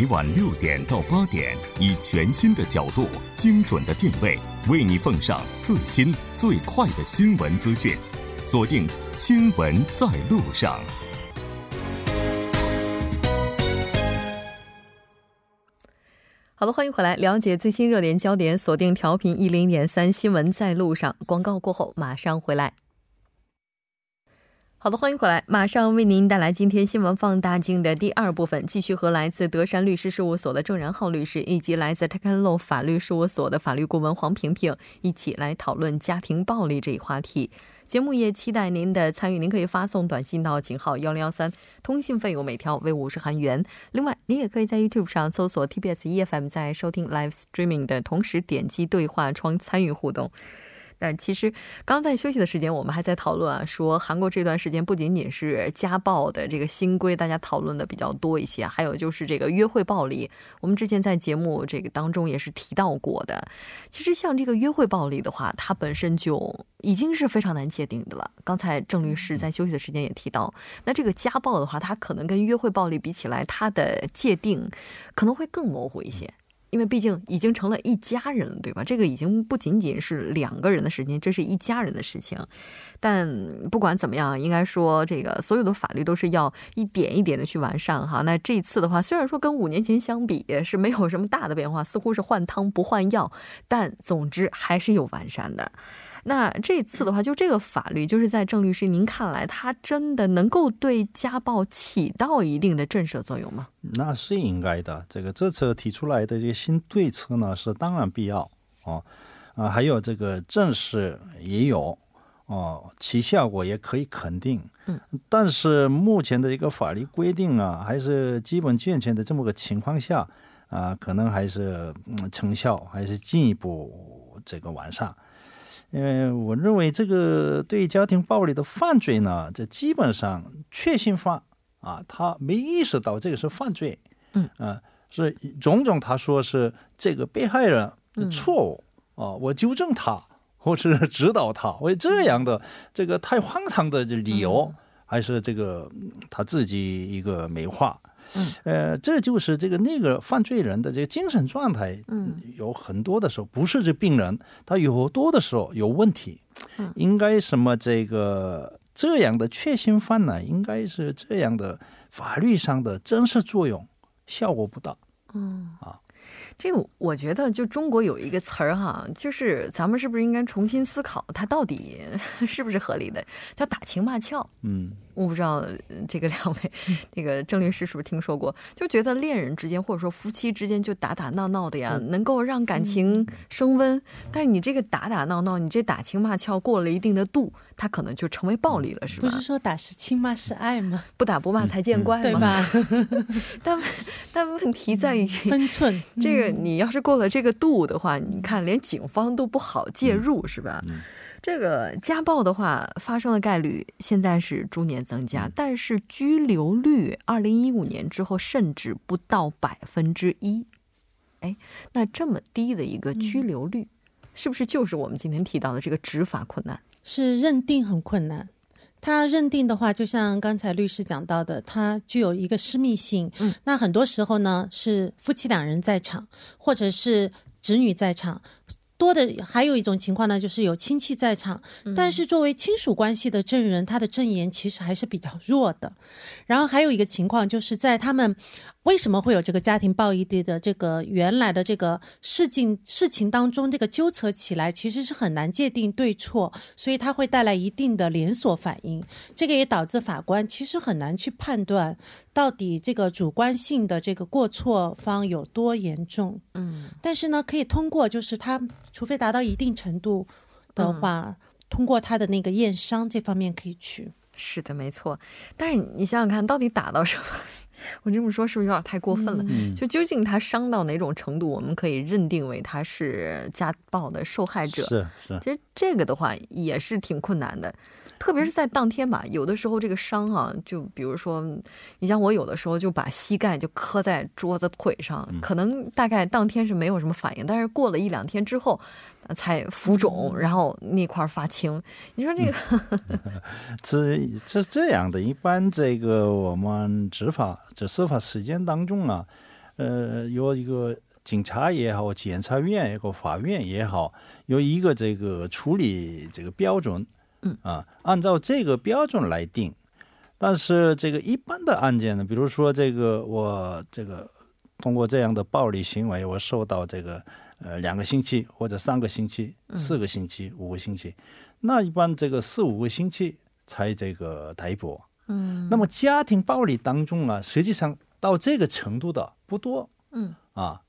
每晚六点到八点，以全新的角度、精准的定位，为你奉上最新最快的新闻资讯。锁定《新闻在路上》。好的，欢迎回来，了解最新热点焦点。锁定调频一零点三，《新闻在路上》。广告过后马上回来。好的，欢迎回来，马上为您带来今天新闻放大镜的第二部分，继续和来自德山律师事务所的郑然浩律师，以及来自 t e k a n l o 法律事务所的法律顾问黄平平一起来讨论家庭暴力这一话题。节目也期待您的参与，您可以发送短信到井号幺零幺三，通信费用每条为五十韩元。另外，您也可以在 YouTube 上搜索 TBS EFM，在收听 Live Streaming 的同时点击对话窗参与互动。但其实，刚在休息的时间，我们还在讨论啊，说韩国这段时间不仅仅是家暴的这个新规，大家讨论的比较多一些，还有就是这个约会暴力。我们之前在节目这个当中也是提到过的。其实像这个约会暴力的话，它本身就已经是非常难界定的了。刚才郑律师在休息的时间也提到，那这个家暴的话，它可能跟约会暴力比起来，它的界定可能会更模糊一些。因为毕竟已经成了一家人了，对吧？这个已经不仅仅是两个人的事情，这是一家人的事情。但不管怎么样，应该说这个所有的法律都是要一点一点的去完善哈。那这次的话，虽然说跟五年前相比是没有什么大的变化，似乎是换汤不换药，但总之还是有完善的。那这次的话，就这个法律，就是在郑律师您看来，它真的能够对家暴起到一定的震慑作用吗？那是应该的。这个这次提出来的这个新对策呢，是当然必要哦。啊，还有这个正式也有哦，其效果也可以肯定。嗯。但是目前的一个法律规定啊，还是基本健全的这么个情况下啊，可能还是嗯成效还是进一步这个完善。嗯，我认为这个对家庭暴力的犯罪呢，这基本上确信犯啊，他没意识到这个是犯罪，嗯啊，是种种他说是这个被害人错误啊，我纠正他或是指导他，为这样的这个太荒唐的理由，还是这个他自己一个美化。嗯，呃，这就是这个那个犯罪人的这个精神状态，嗯，有很多的时候不是这病人，他有多的时候有问题，嗯，应该什么这个这样的确信犯呢？应该是这样的法律上的真实作用效果不大，嗯啊。这个我觉得，就中国有一个词儿哈，就是咱们是不是应该重新思考，它到底是不是合理的？叫打情骂俏。嗯，我不知道这个两位，这个郑律师是不是听说过？就觉得恋人之间或者说夫妻之间就打打闹闹的呀，能够让感情升温。但是你这个打打闹闹，你这打情骂俏过了一定的度。他可能就成为暴力了，是吧？不是说打是亲骂是爱吗？不打不骂才见怪，对吧？但但问题在于分寸。这个你要是过了这个度的话，你看连警方都不好介入，是吧？这个家暴的话发生的概率现在是逐年增加，但是拘留率二零一五年之后甚至不到百分之一。哎，那这么低的一个拘留率，是不是就是我们今天提到的这个执法困难？是认定很困难，他认定的话，就像刚才律师讲到的，他具有一个私密性。嗯，那很多时候呢，是夫妻两人在场，或者是子女在场。多的还有一种情况呢，就是有亲戚在场，但是作为亲属关系的证人，他的证言其实还是比较弱的。然后还有一个情况，就是在他们为什么会有这个家庭暴力的这个原来的这个事情事情当中，这个纠扯起来其实是很难界定对错，所以它会带来一定的连锁反应。这个也导致法官其实很难去判断到底这个主观性的这个过错方有多严重。嗯，但是呢，可以通过就是他。除非达到一定程度的话，通过他的那个验伤这方面可以去。是的，没错。但是你想想看，到底打到什么？我这么说是不是有点太过分了？就究竟他伤到哪种程度，我们可以认定为他是家暴的受害者？是是。其实这个的话也是挺困难的。特别是在当天吧，有的时候这个伤啊，就比如说，你像我有的时候就把膝盖就磕在桌子腿上，可能大概当天是没有什么反应，但是过了一两天之后，才浮肿，然后那块发青。你说 这个，这这这样的，一般这个我们执法这司法实践当中啊，呃，有一个警察也好，检察院也好，法院也好，有一个这个处理这个标准，嗯啊，按照这个标准来定。但是这个一般的案件呢，比如说这个我这个通过这样的暴力行为，我受到这个呃两个星期或者三个星期、四个星期、五个星期，那一般这个四五个星期才这个逮捕。嗯那么家庭暴力当中啊，实际上到这个程度的不多嗯啊，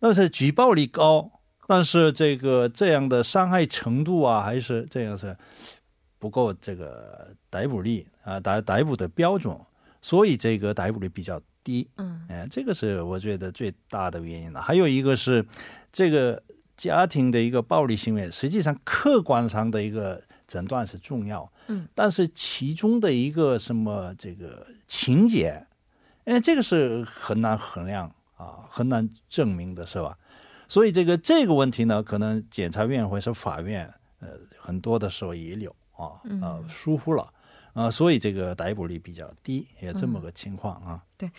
但是举报率高，但是这个这样的伤害程度啊，还是这样是不够这个逮捕率啊逮逮捕的标准，所以这个逮捕率比较低。嗯哎，这个是我觉得最大的原因了。还有一个是这个家庭的一个暴力行为，实际上客观上的一个诊断是重要，嗯，但是其中的一个什么这个情节，哎，这个是很难衡量啊，很难证明的，是吧？所以这个这个问题呢，可能检察院或者是法院，呃，很多的时候也有啊，呃，疏忽了。啊、所以这个逮捕率比较低，也这么个情况啊。对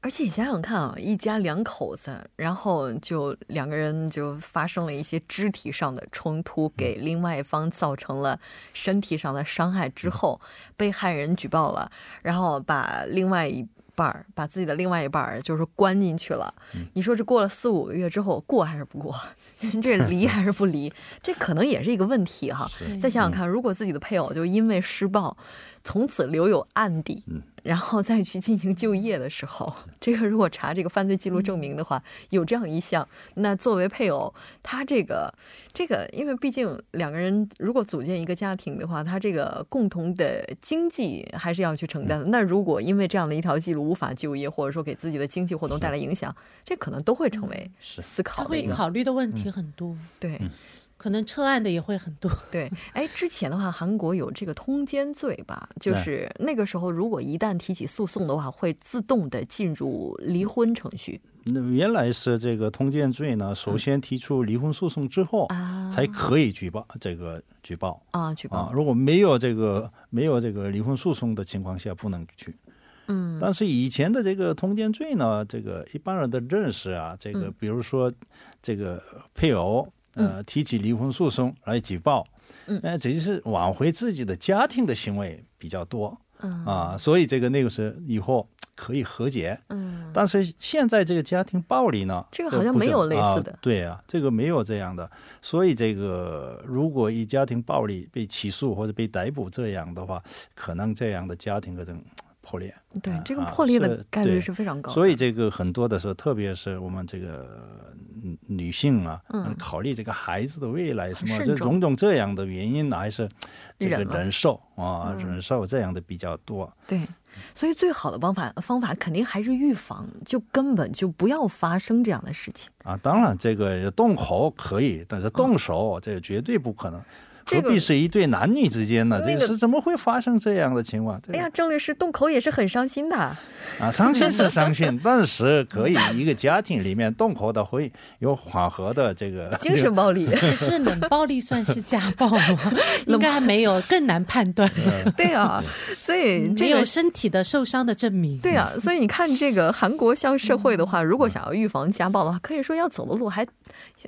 而且你想想看啊，一家两口子，然后就两个人就发生了一些肢体上的冲突，给另外一方造成了身体上的伤害之后，被害人举报了，然后把另外一半儿，把自己的另外一半儿就是关进去了。你说这过了四五个月之后，过还是不过？这离还是不离？这可能也是一个问题哈。再想想看，如果自己的配偶就因为施暴，从此留有案底，嗯。然后再去进行就业的时候，这个如果查这个犯罪记录证明的话，有这样一项，那作为配偶，他这个这个，因为毕竟两个人如果组建一个家庭的话，他这个共同的经济还是要去承担的。那如果因为这样的一条记录无法就业，或者说给自己的经济活动带来影响，这可能都会成为思考的一个考虑的问题很多，对。可能撤案的也会很多。对，哎，之前的话，韩国有这个通奸罪吧？就是那个时候，如果一旦提起诉讼的话，会自动的进入离婚程序那原来是这个通奸罪呢，首先提出离婚诉讼之后，啊，才可以举报这个举报啊举报啊。如果没有这个没有这个离婚诉讼的情况下，不能去。嗯但是以前的这个通奸罪呢，这个一般人的认识啊，这个嗯比如说这个配偶呃提起离婚诉讼来举报，嗯呃，这就是挽回自己的家庭的行为比较多嗯啊，所以这个那个是以后可以和解。嗯但是现在这个家庭暴力呢，这个好像没有类似的啊。对啊，这个没有这样的。所以这个如果以家庭暴力被起诉或者被逮捕这样的话，可能这样的家庭可能破裂。对这个破裂的概率是非常高的。所以这个很多的时候，特别是我们这个女女性啊，嗯考虑这个孩子的未来什么，这种种这样的原因呢，还是这个忍了忍受啊，嗯忍受这样的比较多。对，所以最好的方法方法肯定还是预防，就根本就不要发生这样的事情。啊，当然这个动口可以，但是动手、这个绝对不可能。何必是一对男女之间呢？那个这个是怎么会发生这样的情况？哎呀，郑律师动口也是很伤心的。啊，伤心是伤心，但是可以一个家庭里面动口的会有缓和的这个精神暴力，可是冷暴力算是家暴吗？应该还没有，更难判断。对啊，所以这个没有身体的受伤的证明。对啊，所以你看这个韩国像社会的话，如果想要预防家暴的话，可以说要走的路还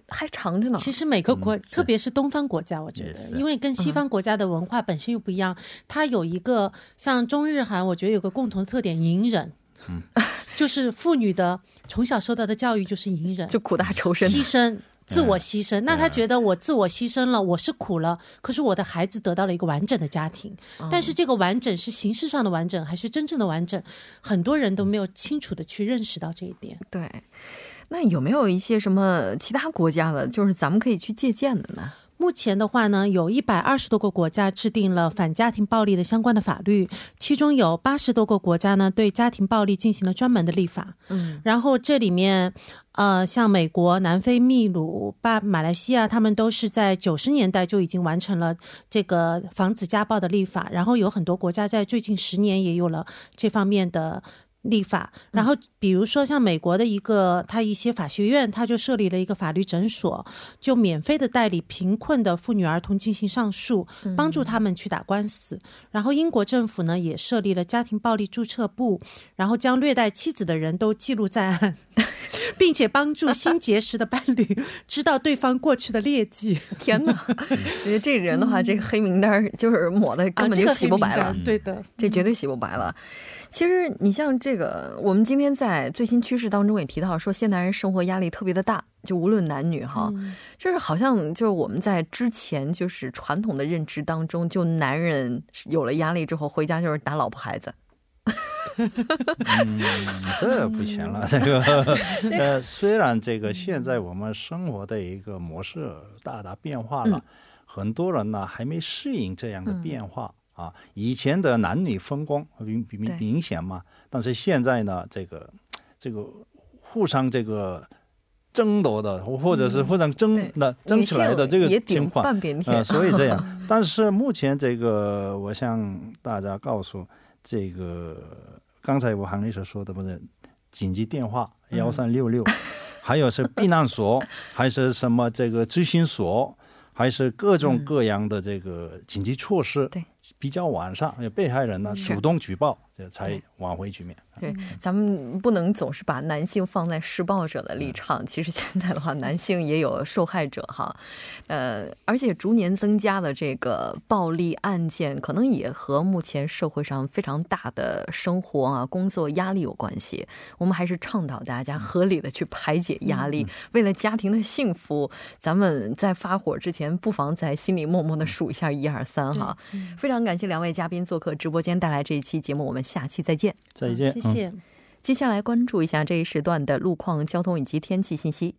还长着呢。其实每个国，嗯特别是东方国家，我觉得，是因为跟西方国家的文化本身又不一样，它有一个像中日韩，我觉得有个共同特点，隐忍。嗯就是妇女的从小受到的教育就是隐忍，就苦大仇深，牺牲。自我牺牲，那他觉得我自我牺牲了，我是苦了，可是我的孩子得到了一个完整的家庭，但是这个完整是形式上的完整，还是真正的完整？很多人都没有清楚的去认识到这一点。对。那有没有一些什么其他国家的，就是咱们可以去借鉴的呢？目前的话呢，有一百二十多个国家制定了反家庭暴力的相关的法律，其中有八十多个国家呢对家庭暴力进行了专门的立法。嗯，然后这里面，呃，像美国、南非、秘鲁、巴、马来西亚，他们都是在九十年代就已经完成了这个防止家暴的立法。然后有很多国家在最近十年也有了这方面的立法，然后比如说像美国的一个，他一些法学院，他就设立了一个法律诊所，就免费的代理贫困的妇女儿童进行上诉，帮助他们去打官司。然后英国政府呢也设立了家庭暴力注册部，然后将虐待妻子的人都记录在案，并且帮助新结识的伴侣知道对方过去的劣迹。天哪，觉得这人的话，这个黑名单就是抹的根本就洗不白了，对的，这绝对洗不白了。其实你像这个，我们今天在最新趋势当中也提到说，现代人生活压力特别的大，就无论男女哈，就是好像就是我们在之前就是传统的认知当中，就男人有了压力之后回家就是打老婆孩子。嗯，这不行了，这个 呃，虽然这个现在我们生活的一个模式大大变化了，很多人呢还没适应这样的变化。啊，以前的男女分工明明明显嘛，但是现在呢，这个这个互相这个争夺的，或者是互相争的争起来的这个情况啊，所以这样。但是目前这个，我向大家告诉，这个刚才我韩律师说的不是紧急电话幺三六六，还有是避难所，还是什么这个咨询所。还是各种各样的这个紧急措施，对，比较完善，被害人呢主动举报，这才挽回局面。对，咱们不能总是把男性放在施暴者的立场。其实现在的话，男性也有受害者哈，呃，而且逐年增加的这个暴力案件，可能也和目前社会上非常大的生活啊、工作压力有关系。我们还是倡导大家合理的去排解压力，为了家庭的幸福，咱们在发火之前，不妨在心里默默的数一下一二三哈。非常感谢两位嘉宾做客直播间带来这一期节目，我们下期再见。再见。谢谢。接下来关注一下这一时段的路况、交通以及天气信息。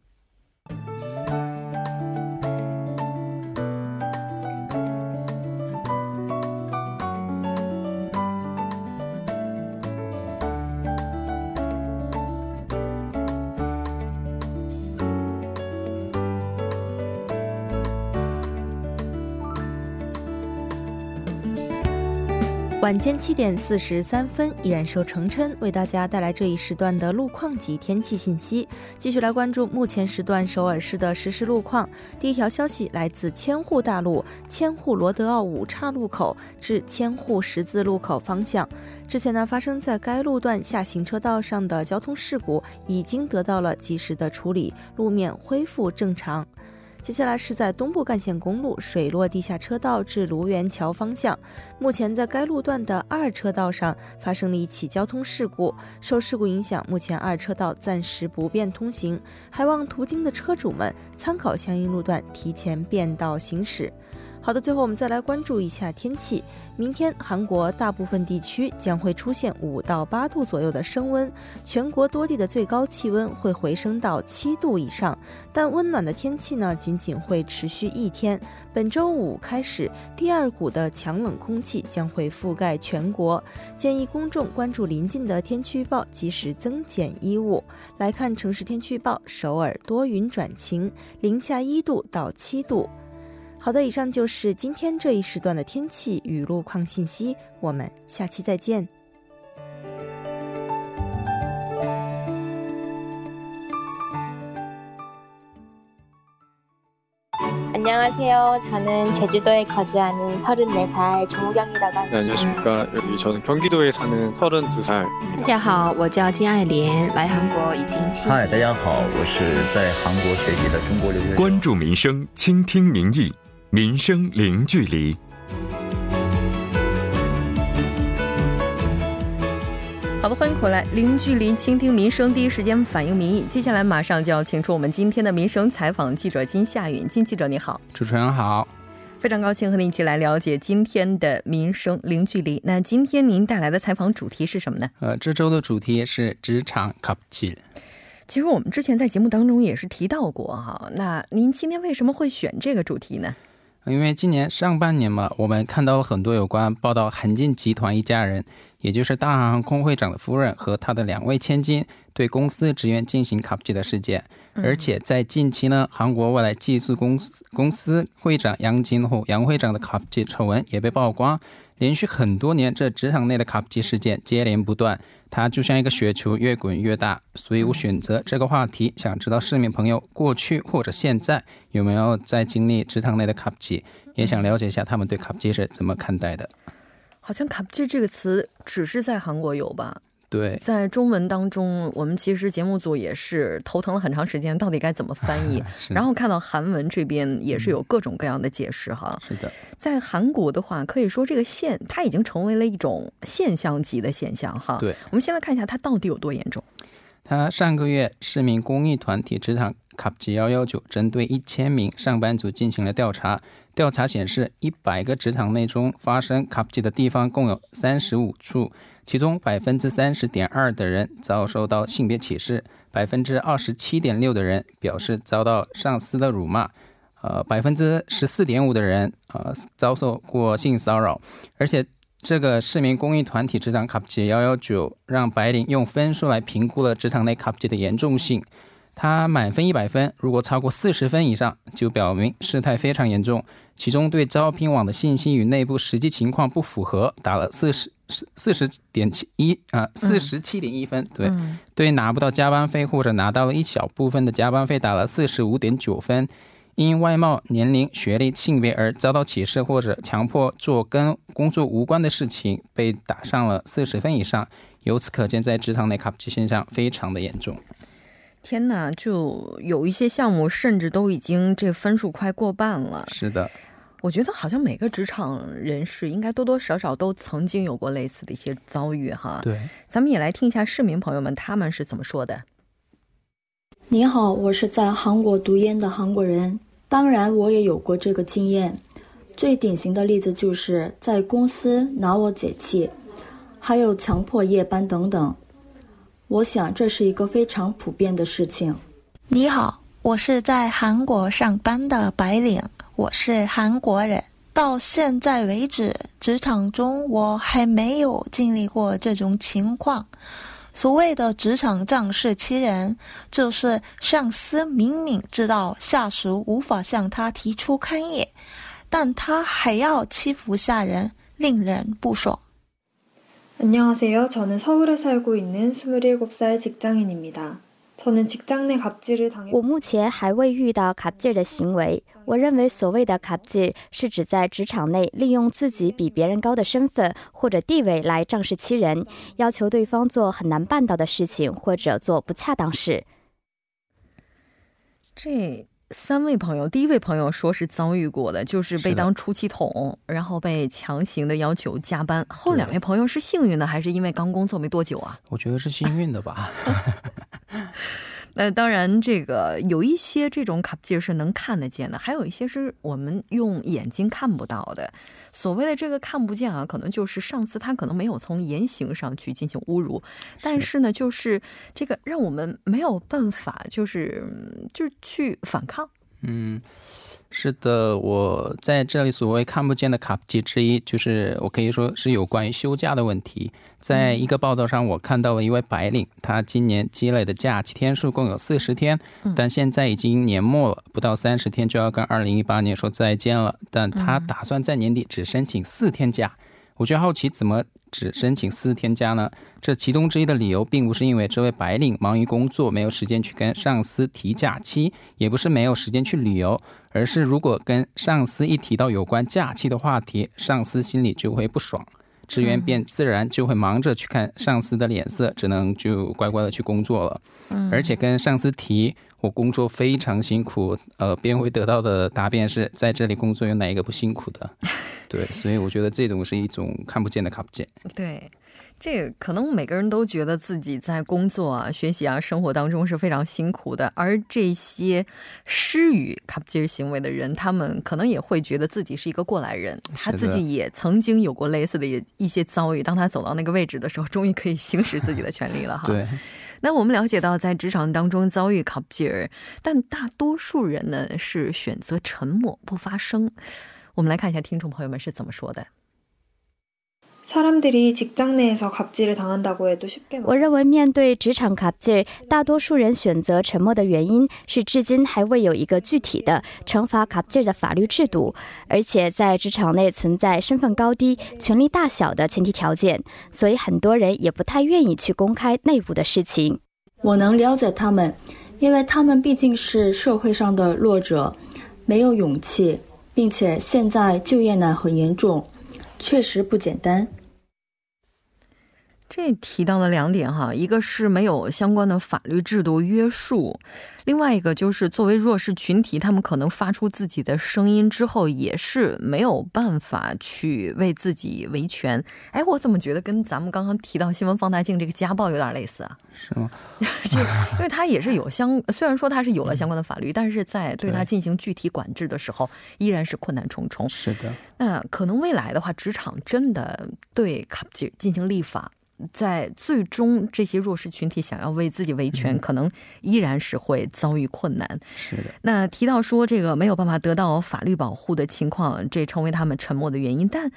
晚间七点四十三分，依然受程琛为大家带来这一时段的路况及天气信息。继续来关注目前时段首尔市的实时路况。第一条消息来自千户大路千户罗德奥五岔路口至千户十字路口方向，之前呢发生在该路段下行车道上的交通事故已经得到了及时的处理，路面恢复正常。接下来是在东部干线公路水落地下车道至卢园桥方向，目前在该路段的二车道上发生了一起交通事故，受事故影响，目前二车道暂时不便通行，还望途经的车主们参考相应路段提前变道行驶。好的，最后我们再来关注一下天气。明天韩国大部分地区将会出现五到八度左右的升温，全国多地的最高气温会回升到七度以上。但温暖的天气呢，仅仅会持续一天。本周五开始，第二股的强冷空气将会覆盖全国，建议公众关注临近的天气预报，及时增减衣物。来看城市天气预报：首尔多云转晴，零下一度到七度。好的，以上就是今天这一时段的天气与路况信息，我们下期再见。 안녕하세요. 저는 제주도에 거주하는 34살 조경이라고 합니다. 네, 안녕하십니까. 여기 저는 경기도에 사는 32살. 大家好，我叫金爱莲，来韩国已经七。嗨，大家好，我是在韩国学习的中国留学生。 关注民生，倾听民意， 民生零距离。好的，欢迎回来，零距离倾听民生，第一时间反映民意。接下来马上就要请出我们今天的民生采访记者金夏允，金记者你好，主持人好，非常高兴和您一起来了解今天的民生零距离。那今天您带来的采访主题是什么呢？呃，这周的主题是职场 c u 其实我们之前在节目当中也是提到过哈，那您今天为什么会选这个主题呢？因为今年上半年嘛，我们看到了很多有关报道韩进集团一家人。也就是大韩航空会长的夫人和他的两位千金对公司职员进行卡布奇的事件，而且在近期呢，韩国未来技术公司公司会长杨金虎杨会长的卡布奇丑闻也被曝光。连续很多年，这职场内的卡布奇事件接连不断，它就像一个雪球，越滚越大。所以我选择这个话题，想知道市民朋友过去或者现在有没有在经历职场内的卡布奇，也想了解一下他们对卡布奇是怎么看待的。好像卡布奇这个词只是在韩国有吧？对，在中文当中，我们其实节目组也是头疼了很长时间，到底该怎么翻译。然后看到韩文这边也是有各种各样的解释哈。是的，在韩国的话，可以说这个现它已经成为了一种现象级的现象哈。对，我们先来看一下它到底有多严重。他上个月，市民公益团体职场卡布奇幺幺九针对一千名上班族进行了调查。调查显示，一百个职场内中发生卡布奇的地方共有三十五处。其中百分之三十点二的人遭受到性别歧视，百分之二十七点六的人表示遭到上司的辱骂，呃，百分之十四点五的人呃遭受过性骚扰。而且，这个市民公益团体职场卡布奇幺幺九让白领用分数来评估了职场内卡布奇的严重性。他满分一百分，如果超过四十分以上，就表明事态非常严重。其中对招聘网的信息与内部实际情况不符合，打了四十四四十点七一啊，四十七点一分。对，对拿不到加班费或者拿到了一小部分的加班费，打了四十五点九分。因外貌、年龄、学历、性别而遭到歧视或者强迫做跟工作无关的事情，被打上了四十分以上。由此可见，在职场内卡布奇现象非常的严重。天哪，就有一些项目甚至都已经这分数快过半了。是的，我觉得好像每个职场人士应该多多少少都曾经有过类似的一些遭遇哈。对，咱们也来听一下市民朋友们他们是怎么说的。你好，我是在韩国读研的韩国人，当然我也有过这个经验。最典型的例子就是在公司拿我解气，还有强迫夜班等等。我想这是一个非常普遍的事情。你好，我是在韩国上班的白领，我是韩国人。到现在为止，职场中我还没有经历过这种情况。所谓的职场仗势欺人，就是上司明明知道下属无法向他提出抗议，但他还要欺负下人，令人不爽。안녕하세요. 저는 서울에 살고 있는 27살 직장인입니다. 저는 직장 내 갑질을 당해 我目前还未遇到卡 a 的行为，我认为所谓的卡 a 是指在职场内利用自己比别人高的身份或者地位来仗势欺人，要求对方做很难办到的事情，或者做不恰当事。这 三位朋友第一位朋友说是遭遇过的，就是被当出气筒，然后被强行的要求加班。后两位朋友是幸运的，还是因为刚工作没多久啊？我觉得是幸运的吧。那当然，这个有一些这种卡介是能看得见的，还有一些是我们用眼睛看不到的。所谓的这个看不见啊，可能就是上司他可能没有从言行上去进行侮辱，但是呢，就是这个让我们没有办法，就是就是去反抗。嗯。是的，我在这里所谓看不见的卡布奇之一，就是我可以说是有关于休假的问题。在一个报道上，我看到了一位白领，他今年积累的假期天数共有四十天，但现在已经年末了，不到三十天就要跟二零一八年说再见了。但他打算在年底只申请四天假。我就好奇，怎么只申请四天假呢？这其中之一的理由，并不是因为这位白领忙于工作，没有时间去跟上司提假期，也不是没有时间去旅游，而是如果跟上司一提到有关假期的话题，上司心里就会不爽，职员便自然就会忙着去看上司的脸色，只能就乖乖的去工作了。而且跟上司提。我工作非常辛苦，呃，便会得到的答辩是在这里工作有哪一个不辛苦的？对，所以我觉得这种是一种看不见的看不见。对，这可能每个人都觉得自己在工作啊、学习啊、生活当中是非常辛苦的，而这些施予卡不见行为的人，他们可能也会觉得自己是一个过来人，他自己也曾经有过类似的一些遭遇。当他走到那个位置的时候，终于可以行使自己的权利了哈。对。那我们了解到，在职场当中遭遇卡布尔，但大多数人呢是选择沉默不发声。我们来看一下听众朋友们是怎么说的。我认为面对职场卡介大多数人选择沉默的原因是至今还未有一个具体的惩罚卡介的法律制度而且在职场内存在身份高低权力大小的前提条件所以很多人也不太愿意去公开内部的事情。我能了解他们因为他们毕竟是社会上的弱者没有勇气并且现在就业难很严重。确实不简单。这提到了两点哈，一个是没有相关的法律制度约束，另外一个就是作为弱势群体，他们可能发出自己的声音之后，也是没有办法去为自己维权。哎，我怎么觉得跟咱们刚刚提到新闻放大镜这个家暴有点类似啊？是吗？这 因为他也是有相，虽然说他是有了相关的法律，但是在对他进行具体管制的时候，依然是困难重重。是的。那可能未来的话，职场真的对卡进进行立法。在最终，这些弱势群体想要为自己维权，可能依然是会遭遇困难。是的。那提到说这个没有办法得到法律保护的情况，这成为他们沉默的原因。但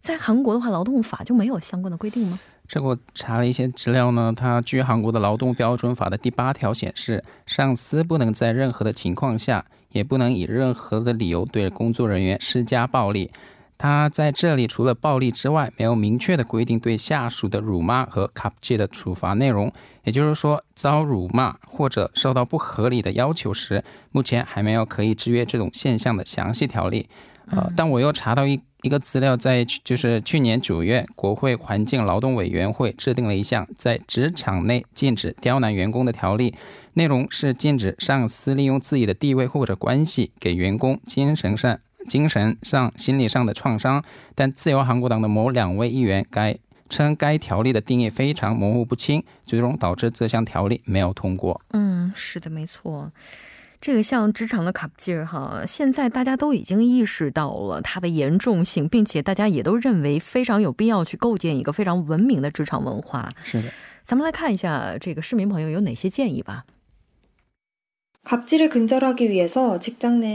在韩国的话，劳动法就没有相关的规定吗？这个我查了一些资料呢，它据韩国的劳动标准法的第八条显示，上司不能在任何的情况下，也不能以任何的理由对工作人员施加暴力。他在这里除了暴力之外，没有明确的规定对下属的辱骂和卡布치的处罚内容。也就是说，遭辱骂或者受到不合理的要求时，目前还没有可以制约这种现象的详细条例。呃，但我又查到一一个资料，在就是去年九月，国会环境劳动委员会制定了一项在职场内禁止刁难员工的条例，内容是禁止上司利用自己的地位或者关系给员工精神上。精神上、心理上的创伤，但自由韩国党的某两位议员该称该条例的定义非常模糊不清，最终导致这项条例没有通过。嗯，是的，没错。这个像职场的卡布劲儿哈，现在大家都已经意识到了它的严重性，并且大家也都认为非常有必要去构建一个非常文明的职场文化。是的，咱们来看一下这个市民朋友有哪些建议吧。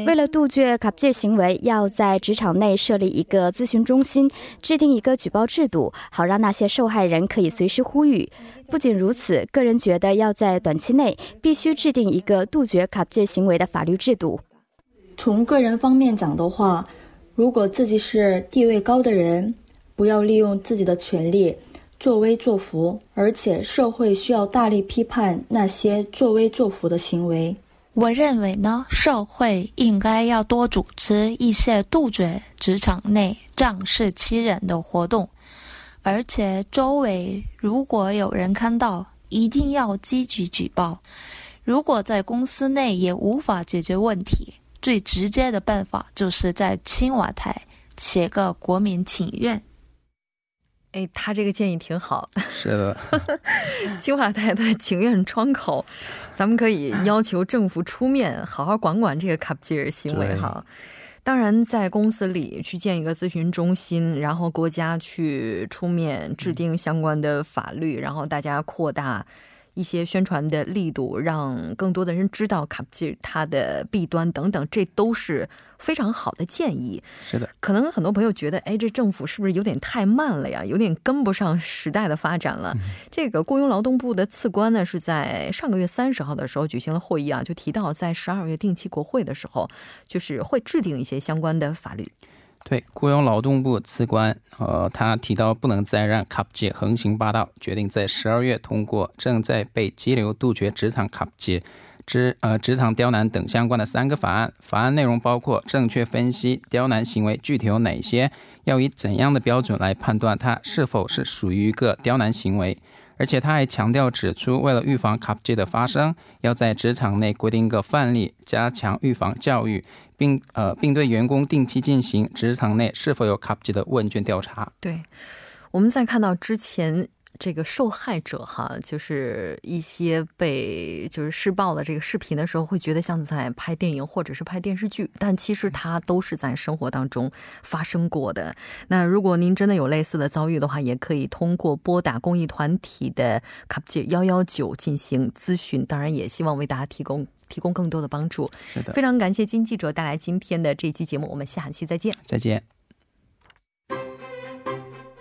为了杜绝갑질行为，要在职场内设立一个咨询中心，制定一个举报制度，好让那些受害人可以随时呼吁。不仅如此，个人觉得要在短期内必须制定一个杜绝갑질行为的法律制度。从个人方面讲的话，如果自己是地位高的人，不要利用自己的权利作威作福，而且社会需要大力批判那些作威作福的行为。 我认为呢，社会应该要多组织一些杜绝职场内仗势欺人的活动，而且周围如果有人看到，一定要积极举报。如果在公司内也无法解决问题，最直接的办法就是在青瓦台写个国民请愿。哎，他这个建议挺好。是的，清华台的请愿窗口，咱们可以要求政府出面，好好管管这个卡布奇尔行为哈。当然，在公司里去建一个咨询中心，然后国家去出面制定相关的法律，然后大家扩大。一些宣传的力度，让更多的人知道卡布奇它的弊端等等，这都是非常好的建议。是的，可能很多朋友觉得，哎，这政府是不是有点太慢了呀？有点跟不上时代的发展了。这个雇佣劳动部的次官呢，是在上个月三十号的时候举行了会议啊，就提到在十二月定期国会的时候，就是会制定一些相关的法律。对，雇佣劳动部次官，呃，他提到不能再让卡布杰横行霸道，决定在十二月通过正在被激流杜绝职场卡布杰之呃职场刁难等相关的三个法案。法案内容包括正确分析刁难行为具体有哪些，要以怎样的标准来判断它是否是属于一个刁难行为。而且他还强调指出，为了预防卡布치的发生，要在职场内规定一个范例，加强预防教育。并呃，并对员工定期进行职场内是否有卡布치的问卷调查。对，我们在看到之前这个受害者哈，就是一些被就是施暴的这个视频的时候，会觉得像在拍电影或者是拍电视剧，但其实它都是在生活当中发生过的。那如果您真的有类似的遭遇的话，也可以通过拨打公益团体的卡布치幺幺九进行咨询。当然，也希望为大家提供。提供更多的帮助，是的，非常感谢金记者带来今天的这期节目，我们下期再见，再见。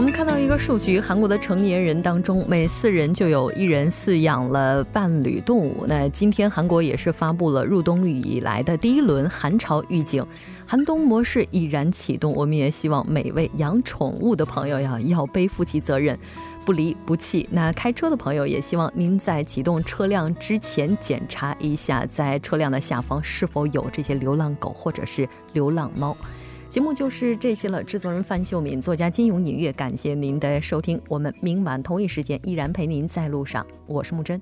我们看到一个数据，韩国的成年人当中，每四人就有一人饲养了伴侣动物。那今天韩国也是发布了入冬以来的第一轮寒潮预警，寒冬模式已然启动。我们也希望每位养宠物的朋友呀，要背负起责任，不离不弃。那开车的朋友也希望您在启动车辆之前检查一下，在车辆的下方是否有这些流浪狗或者是流浪猫。节目就是这些了。制作人范秀敏，作家金勇、尹月，感谢您的收听。我们明晚同一时间依然陪您在路上。我是木真。